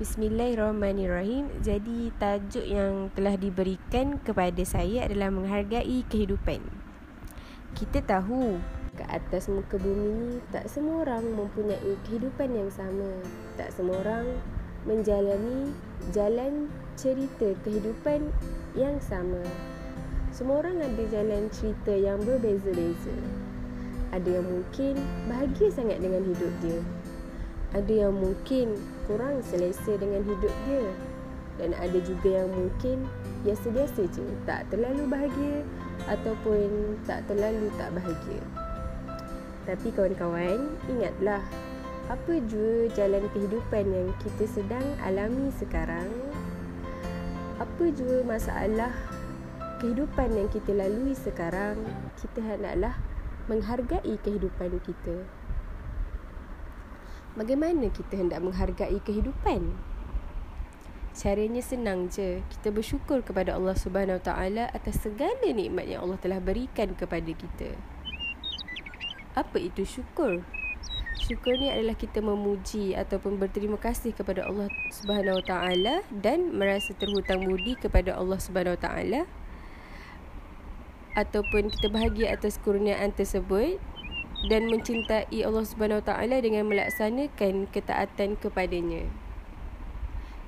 Bismillahirrahmanirrahim. Jadi tajuk yang telah diberikan kepada saya adalah menghargai kehidupan. Kita tahu ke atas muka bumi ni tak semua orang mempunyai kehidupan yang sama. Tak semua orang menjalani jalan cerita kehidupan yang sama. Semua orang ada jalan cerita yang berbeza-beza. Ada yang mungkin bahagia sangat dengan hidup dia. Ada yang mungkin kurang selesa dengan hidup dia. Dan ada juga yang mungkin biasa-biasa je tak terlalu bahagia ataupun tak terlalu tak bahagia. Tapi kawan-kawan ingatlah apa jua jalan kehidupan yang kita sedang alami sekarang? Apa jua masalah kehidupan yang kita lalui sekarang? Kita hendaklah menghargai kehidupan kita Bagaimana kita hendak menghargai kehidupan? Caranya senang je. Kita bersyukur kepada Allah Subhanahu Wa Taala atas segala nikmat yang Allah telah berikan kepada kita. Apa itu syukur? Syukur ni adalah kita memuji ataupun berterima kasih kepada Allah Subhanahu Wa Taala dan merasa terhutang budi kepada Allah Subhanahu Wa Taala ataupun kita bahagia atas kurniaan tersebut dan mencintai Allah Subhanahu taala dengan melaksanakan ketaatan kepadanya.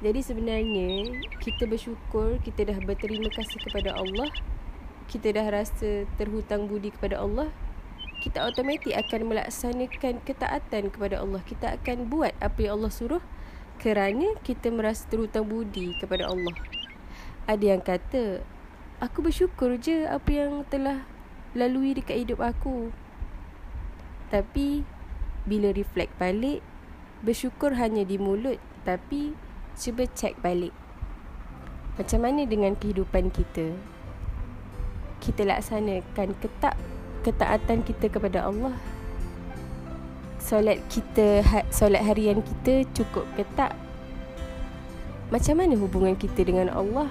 Jadi sebenarnya kita bersyukur, kita dah berterima kasih kepada Allah. Kita dah rasa terhutang budi kepada Allah. Kita automatik akan melaksanakan ketaatan kepada Allah. Kita akan buat apa yang Allah suruh kerana kita merasa terhutang budi kepada Allah. Ada yang kata, aku bersyukur je apa yang telah lalui dekat hidup aku. Tapi bila reflect balik Bersyukur hanya di mulut Tapi cuba cek balik. Macam mana dengan kehidupan kita? Kita laksanakan ketak Ketaatan kita kepada Allah. Solat kita ha, Solat harian kita cukup ketak. Macam mana hubungan kita dengan Allah?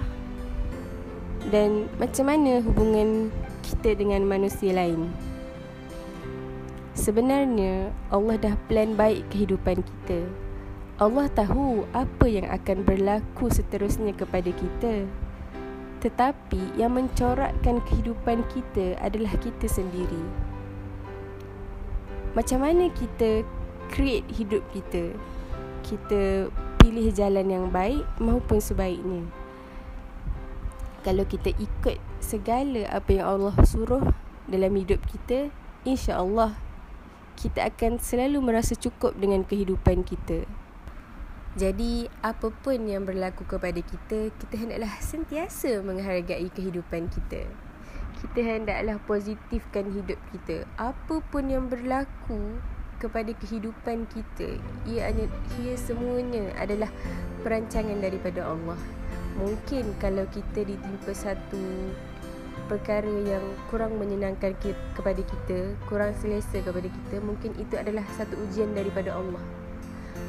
Dan macam mana hubungan kita dengan manusia lain Sebenarnya Allah dah plan baik kehidupan kita. Allah tahu apa yang akan berlaku seterusnya kepada kita. Tetapi yang mencorakkan kehidupan kita adalah kita sendiri. Macam mana kita create hidup kita? Kita pilih jalan yang baik maupun sebaiknya. Kalau kita ikut segala apa yang Allah suruh dalam hidup kita, insya-Allah kita akan selalu merasa cukup dengan kehidupan kita. Jadi, apapun yang berlaku kepada kita, kita hendaklah sentiasa menghargai kehidupan kita. Kita hendaklah positifkan hidup kita. Apapun yang berlaku kepada kehidupan kita, ia, ia semuanya adalah perancangan daripada Allah. Mungkin kalau kita ditimpa satu perkara yang kurang menyenangkan ke- kepada kita, kurang selesa kepada kita, mungkin itu adalah satu ujian daripada Allah.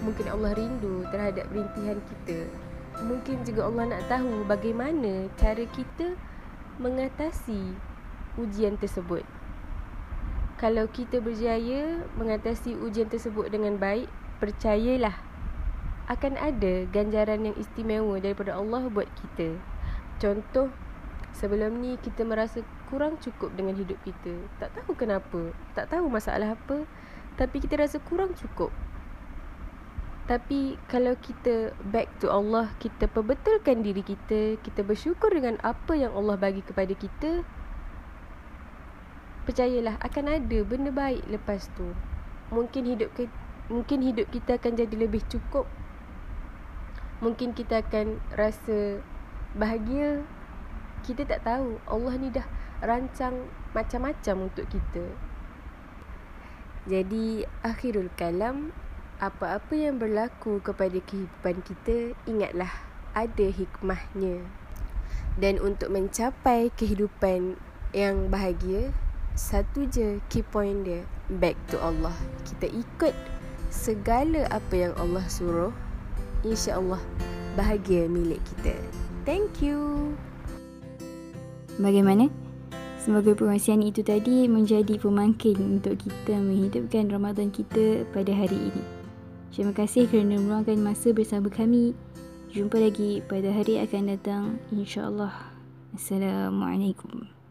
Mungkin Allah rindu terhadap rintihan kita. Mungkin juga Allah nak tahu bagaimana cara kita mengatasi ujian tersebut. Kalau kita berjaya mengatasi ujian tersebut dengan baik, percayalah akan ada ganjaran yang istimewa daripada Allah buat kita. Contoh Sebelum ni kita merasa kurang cukup dengan hidup kita. Tak tahu kenapa. Tak tahu masalah apa. Tapi kita rasa kurang cukup. Tapi kalau kita back to Allah Kita perbetulkan diri kita Kita bersyukur dengan apa yang Allah bagi kepada kita Percayalah akan ada benda baik lepas tu. Mungkin hidup kita Mungkin hidup kita akan jadi lebih cukup. Mungkin kita akan rasa bahagia kita tak tahu Allah ni dah rancang macam-macam untuk kita. Jadi akhirul kalam apa-apa yang berlaku kepada kehidupan kita ingatlah ada hikmahnya. Dan untuk mencapai kehidupan yang bahagia, satu je key point dia, back to Allah. Kita ikut segala apa yang Allah suruh, insya-Allah bahagia milik kita. Thank you. Bagaimana? Semoga perkongsian itu tadi menjadi pemangkin untuk kita menghidupkan Ramadan kita pada hari ini. Terima kasih kerana meluangkan masa bersama kami. Jumpa lagi pada hari akan datang insya-Allah. Assalamualaikum.